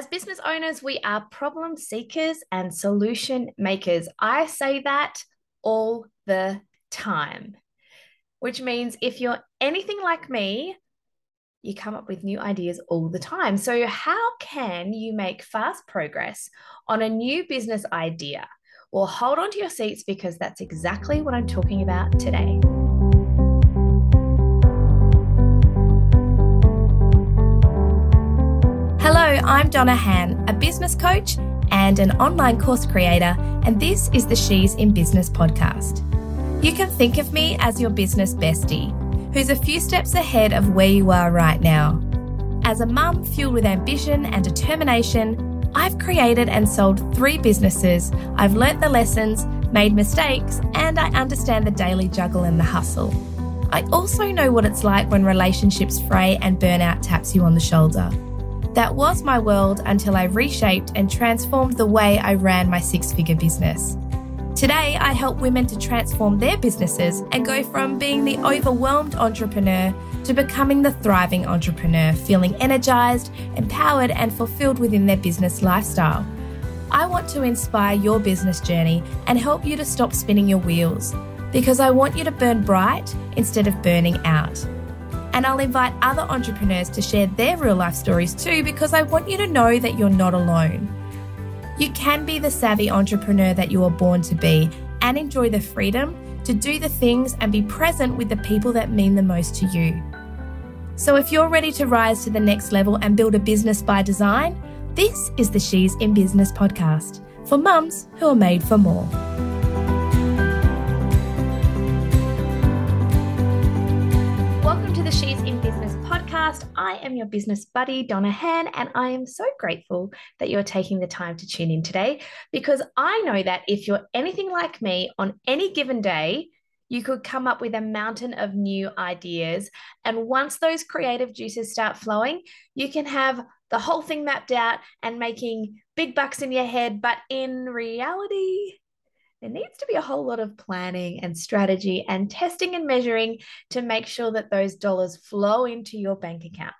As business owners, we are problem seekers and solution makers. I say that all the time, which means if you're anything like me, you come up with new ideas all the time. So, how can you make fast progress on a new business idea? Well, hold on to your seats because that's exactly what I'm talking about today. I'm Donna Han, a business coach and an online course creator, and this is the She's in Business podcast. You can think of me as your business bestie who's a few steps ahead of where you are right now. As a mum fueled with ambition and determination, I've created and sold three businesses. I've learnt the lessons, made mistakes, and I understand the daily juggle and the hustle. I also know what it's like when relationships fray and burnout taps you on the shoulder. That was my world until I reshaped and transformed the way I ran my six figure business. Today, I help women to transform their businesses and go from being the overwhelmed entrepreneur to becoming the thriving entrepreneur, feeling energized, empowered, and fulfilled within their business lifestyle. I want to inspire your business journey and help you to stop spinning your wheels because I want you to burn bright instead of burning out. And I'll invite other entrepreneurs to share their real life stories too because I want you to know that you're not alone. You can be the savvy entrepreneur that you were born to be and enjoy the freedom to do the things and be present with the people that mean the most to you. So, if you're ready to rise to the next level and build a business by design, this is the She's in Business podcast for mums who are made for more. Podcast. I am your business buddy, Donna Han, and I am so grateful that you're taking the time to tune in today because I know that if you're anything like me on any given day, you could come up with a mountain of new ideas. And once those creative juices start flowing, you can have the whole thing mapped out and making big bucks in your head. But in reality, there needs to be a whole lot of planning and strategy and testing and measuring to make sure that those dollars flow into your bank account.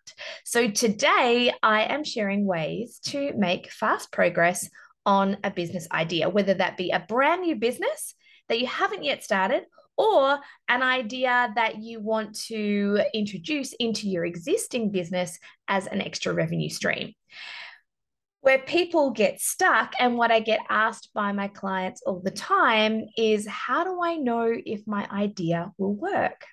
So, today I am sharing ways to make fast progress on a business idea, whether that be a brand new business that you haven't yet started or an idea that you want to introduce into your existing business as an extra revenue stream where people get stuck and what I get asked by my clients all the time is how do I know if my idea will work?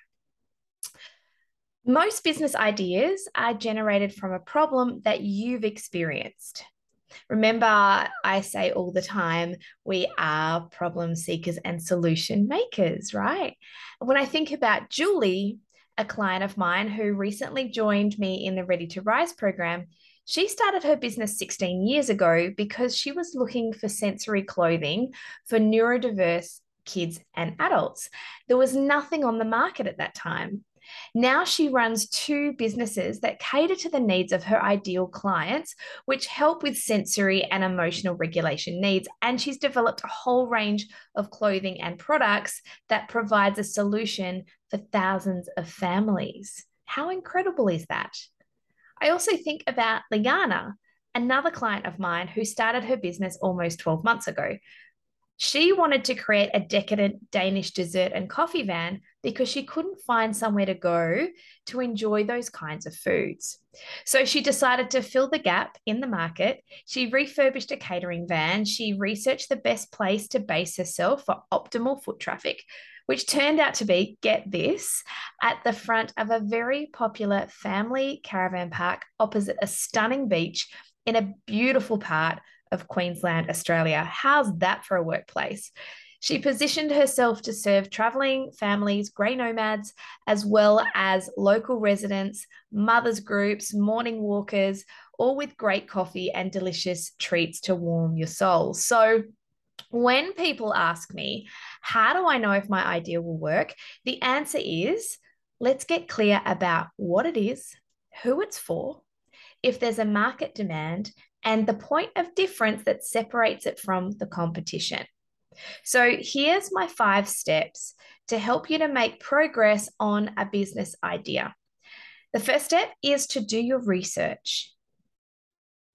Most business ideas are generated from a problem that you've experienced. Remember, I say all the time, we are problem seekers and solution makers, right? When I think about Julie, a client of mine who recently joined me in the Ready to Rise program, she started her business 16 years ago because she was looking for sensory clothing for neurodiverse kids and adults. There was nothing on the market at that time. Now she runs two businesses that cater to the needs of her ideal clients, which help with sensory and emotional regulation needs. And she's developed a whole range of clothing and products that provides a solution for thousands of families. How incredible is that? I also think about Liana, another client of mine who started her business almost 12 months ago. She wanted to create a decadent Danish dessert and coffee van because she couldn't find somewhere to go to enjoy those kinds of foods. So she decided to fill the gap in the market. She refurbished a catering van. She researched the best place to base herself for optimal foot traffic, which turned out to be, get this, at the front of a very popular family caravan park opposite a stunning beach in a beautiful part of Queensland, Australia. How's that for a workplace? She positioned herself to serve traveling families, grey nomads, as well as local residents, mothers groups, morning walkers, all with great coffee and delicious treats to warm your soul. So, when people ask me, how do I know if my idea will work? The answer is let's get clear about what it is, who it's for, if there's a market demand, and the point of difference that separates it from the competition. So, here's my five steps to help you to make progress on a business idea. The first step is to do your research.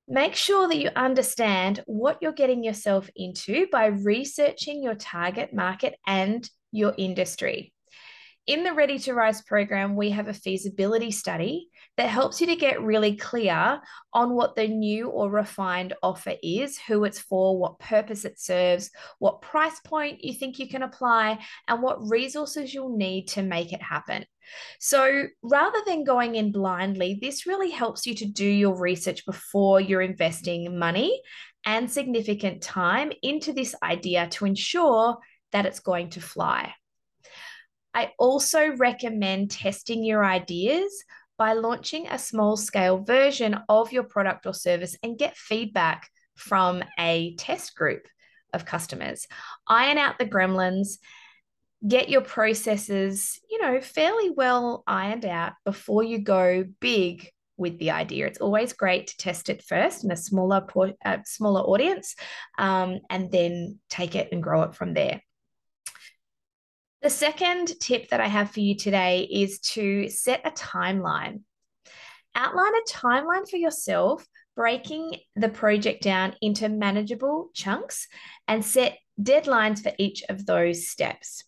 Make sure that you understand what you're getting yourself into by researching your target market and your industry. In the Ready to Rise program, we have a feasibility study that helps you to get really clear on what the new or refined offer is, who it's for, what purpose it serves, what price point you think you can apply, and what resources you'll need to make it happen. So rather than going in blindly, this really helps you to do your research before you're investing money and significant time into this idea to ensure that it's going to fly. I also recommend testing your ideas by launching a small scale version of your product or service and get feedback from a test group of customers. Iron out the gremlins, get your processes, you know, fairly well ironed out before you go big with the idea. It's always great to test it first in a smaller, uh, smaller audience, um, and then take it and grow it from there. The second tip that I have for you today is to set a timeline. Outline a timeline for yourself, breaking the project down into manageable chunks and set deadlines for each of those steps.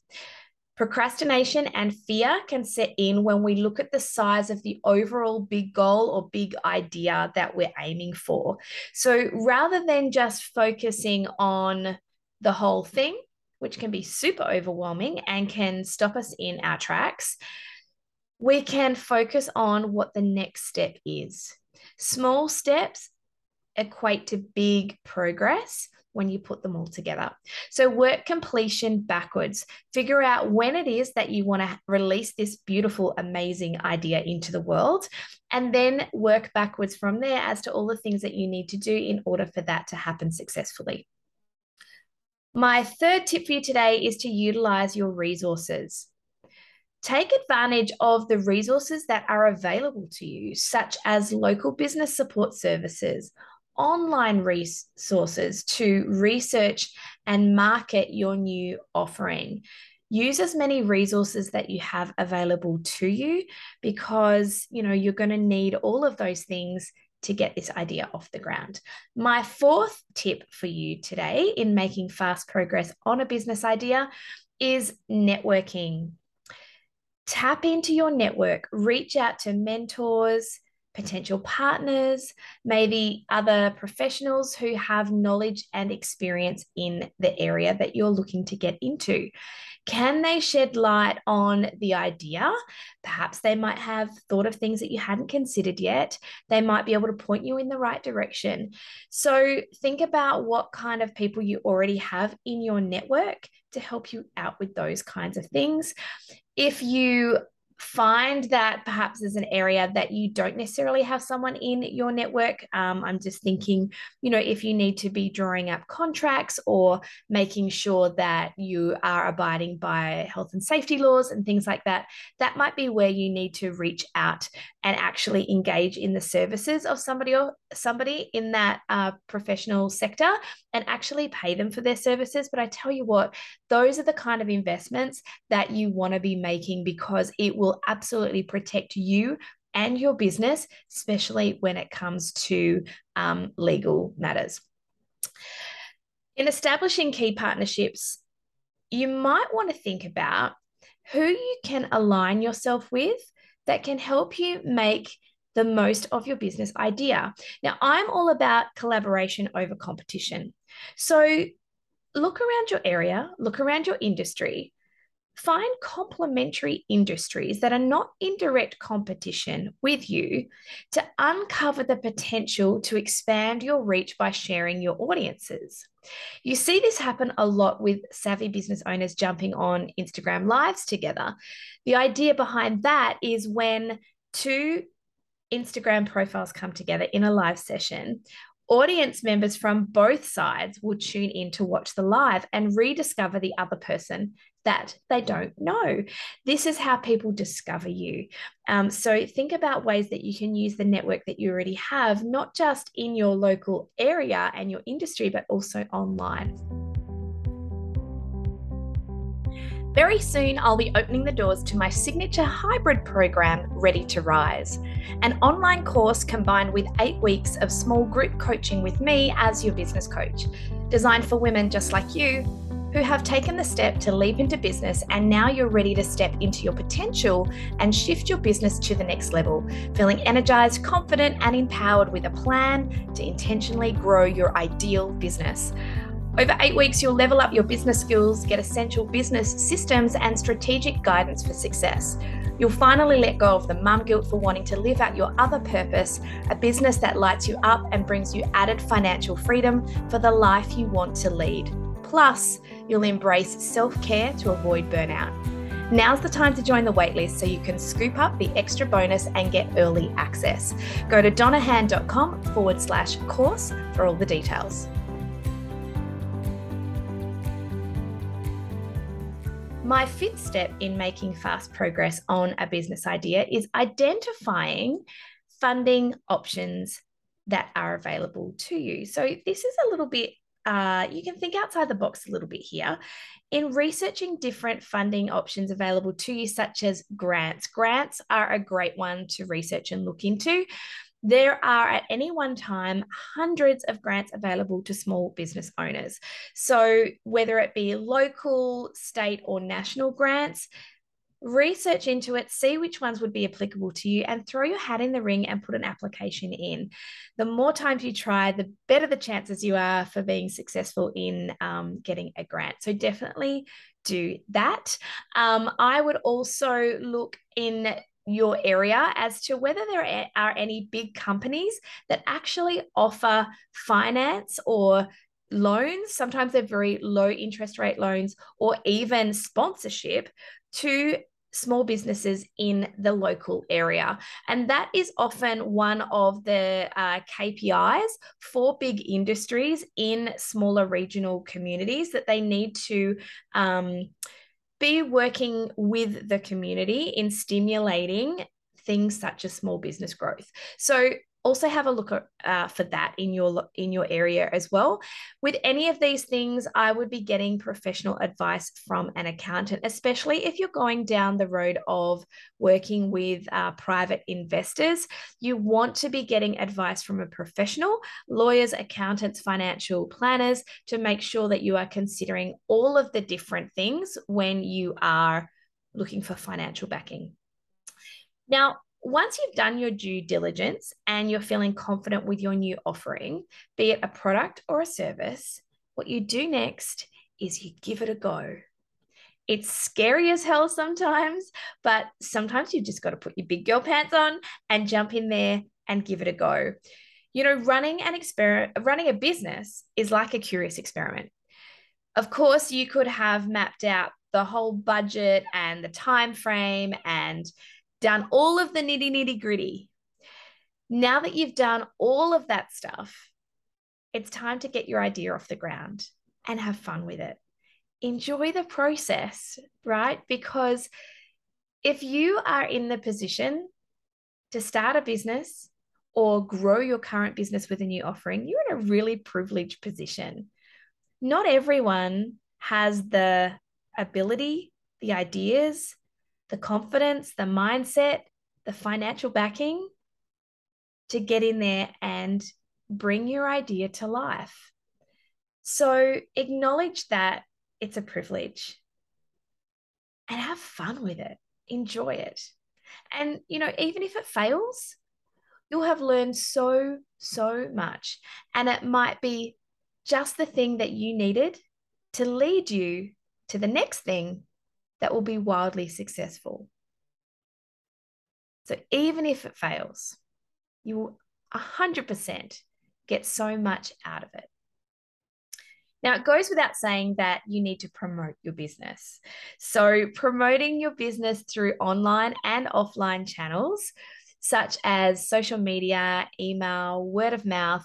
Procrastination and fear can set in when we look at the size of the overall big goal or big idea that we're aiming for. So rather than just focusing on the whole thing, which can be super overwhelming and can stop us in our tracks, we can focus on what the next step is. Small steps equate to big progress when you put them all together. So, work completion backwards. Figure out when it is that you want to release this beautiful, amazing idea into the world, and then work backwards from there as to all the things that you need to do in order for that to happen successfully. My third tip for you today is to utilize your resources. Take advantage of the resources that are available to you, such as local business support services, online resources to research and market your new offering. Use as many resources that you have available to you because you know you're going to need all of those things to get this idea off the ground. My fourth tip for you today in making fast progress on a business idea is networking. Tap into your network, reach out to mentors, potential partners, maybe other professionals who have knowledge and experience in the area that you're looking to get into. Can they shed light on the idea? Perhaps they might have thought of things that you hadn't considered yet. They might be able to point you in the right direction. So think about what kind of people you already have in your network to help you out with those kinds of things. If you find that perhaps there's an area that you don't necessarily have someone in your network. Um, I'm just thinking, you know, if you need to be drawing up contracts or making sure that you are abiding by health and safety laws and things like that, that might be where you need to reach out and actually engage in the services of somebody or somebody in that uh, professional sector and actually pay them for their services. But I tell you what, those are the kind of investments that you want to be making because it will absolutely protect you and your business, especially when it comes to um, legal matters. In establishing key partnerships, you might want to think about who you can align yourself with that can help you make the most of your business idea. Now, I'm all about collaboration over competition. So, look around your area, look around your industry, find complementary industries that are not in direct competition with you to uncover the potential to expand your reach by sharing your audiences. You see this happen a lot with savvy business owners jumping on Instagram lives together. The idea behind that is when two Instagram profiles come together in a live session, audience members from both sides will tune in to watch the live and rediscover the other person that they don't know. This is how people discover you. Um, so think about ways that you can use the network that you already have, not just in your local area and your industry, but also online. Very soon, I'll be opening the doors to my signature hybrid program, Ready to Rise, an online course combined with eight weeks of small group coaching with me as your business coach, designed for women just like you who have taken the step to leap into business and now you're ready to step into your potential and shift your business to the next level, feeling energized, confident, and empowered with a plan to intentionally grow your ideal business. Over eight weeks, you'll level up your business skills, get essential business systems, and strategic guidance for success. You'll finally let go of the mum guilt for wanting to live out your other purpose, a business that lights you up and brings you added financial freedom for the life you want to lead. Plus, you'll embrace self care to avoid burnout. Now's the time to join the waitlist so you can scoop up the extra bonus and get early access. Go to donnahan.com forward slash course for all the details. My fifth step in making fast progress on a business idea is identifying funding options that are available to you. So, this is a little bit, uh, you can think outside the box a little bit here. In researching different funding options available to you, such as grants, grants are a great one to research and look into. There are at any one time hundreds of grants available to small business owners. So, whether it be local, state, or national grants, research into it, see which ones would be applicable to you, and throw your hat in the ring and put an application in. The more times you try, the better the chances you are for being successful in um, getting a grant. So, definitely do that. Um, I would also look in your area as to whether there are any big companies that actually offer finance or loans. Sometimes they're very low interest rate loans or even sponsorship to small businesses in the local area. And that is often one of the uh, KPIs for big industries in smaller regional communities that they need to. Um, be working with the community in stimulating things such as small business growth. So also have a look uh, for that in your in your area as well. With any of these things i would be getting professional advice from an accountant especially if you're going down the road of working with uh, private investors. You want to be getting advice from a professional lawyers accountants financial planners to make sure that you are considering all of the different things when you are looking for financial backing. Now once you've done your due diligence and you're feeling confident with your new offering, be it a product or a service, what you do next is you give it a go. It's scary as hell sometimes, but sometimes you've just got to put your big girl pants on and jump in there and give it a go. You know, running an experiment, running a business is like a curious experiment. Of course, you could have mapped out the whole budget and the time frame and done all of the nitty nitty gritty. Now that you've done all of that stuff, it's time to get your idea off the ground and have fun with it. Enjoy the process, right? Because if you are in the position to start a business or grow your current business with a new offering, you're in a really privileged position. Not everyone has the ability, the ideas, the confidence, the mindset, the financial backing to get in there and bring your idea to life. So acknowledge that it's a privilege and have fun with it. Enjoy it. And, you know, even if it fails, you'll have learned so, so much. And it might be just the thing that you needed to lead you to the next thing that will be wildly successful. So even if it fails, you will 100% get so much out of it. Now, it goes without saying that you need to promote your business. So, promoting your business through online and offline channels, such as social media, email, word of mouth,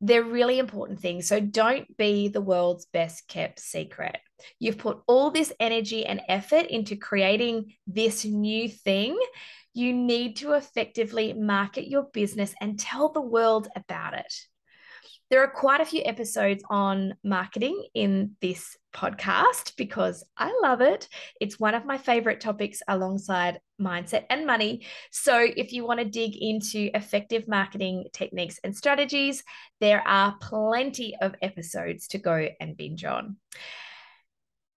they're really important things. So don't be the world's best kept secret. You've put all this energy and effort into creating this new thing. You need to effectively market your business and tell the world about it. There are quite a few episodes on marketing in this podcast because I love it. It's one of my favorite topics alongside mindset and money. So, if you want to dig into effective marketing techniques and strategies, there are plenty of episodes to go and binge on.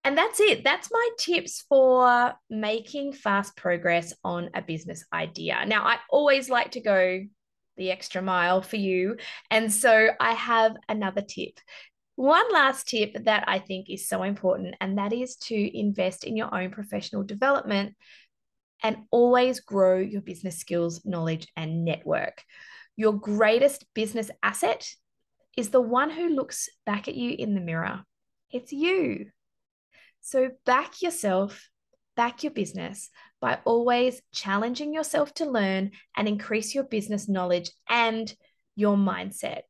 And that's it. That's my tips for making fast progress on a business idea. Now, I always like to go the extra mile for you. And so I have another tip. One last tip that I think is so important, and that is to invest in your own professional development and always grow your business skills, knowledge, and network. Your greatest business asset is the one who looks back at you in the mirror. It's you. So back yourself, back your business by always challenging yourself to learn and increase your business knowledge and your mindset.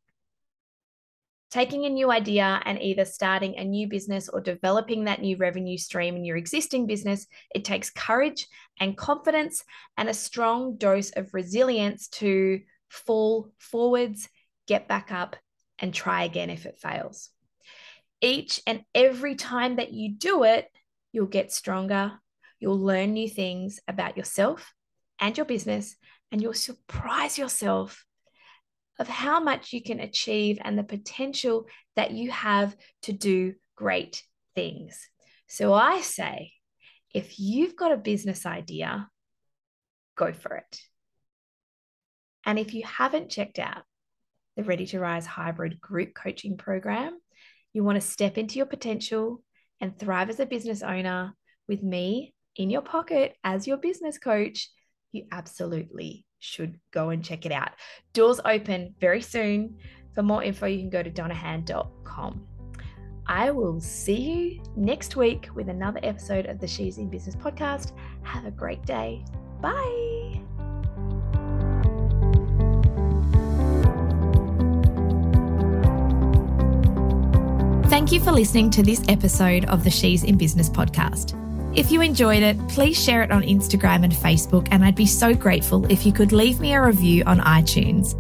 Taking a new idea and either starting a new business or developing that new revenue stream in your existing business, it takes courage and confidence and a strong dose of resilience to fall forwards, get back up, and try again if it fails. Each and every time that you do it, you'll get stronger, You'll learn new things about yourself and your business, and you'll surprise yourself of how much you can achieve and the potential that you have to do great things. So I say, if you've got a business idea, go for it. And if you haven't checked out the Ready to Rise hybrid group coaching program, you want to step into your potential and thrive as a business owner with me in your pocket as your business coach, you absolutely should go and check it out. Doors open very soon. For more info, you can go to donnahan.com. I will see you next week with another episode of the She's in Business podcast. Have a great day. Bye. Thank you for listening to this episode of the She's in Business podcast. If you enjoyed it, please share it on Instagram and Facebook, and I'd be so grateful if you could leave me a review on iTunes.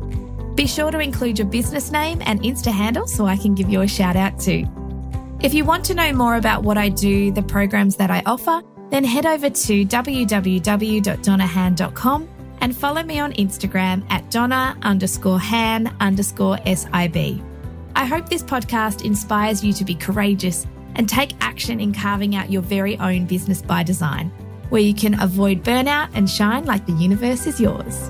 Be sure to include your business name and Insta handle so I can give you a shout out too. If you want to know more about what I do, the programs that I offer, then head over to www.donnahan.com and follow me on Instagram at donna underscore han underscore SIB. I hope this podcast inspires you to be courageous and take action in carving out your very own business by design, where you can avoid burnout and shine like the universe is yours.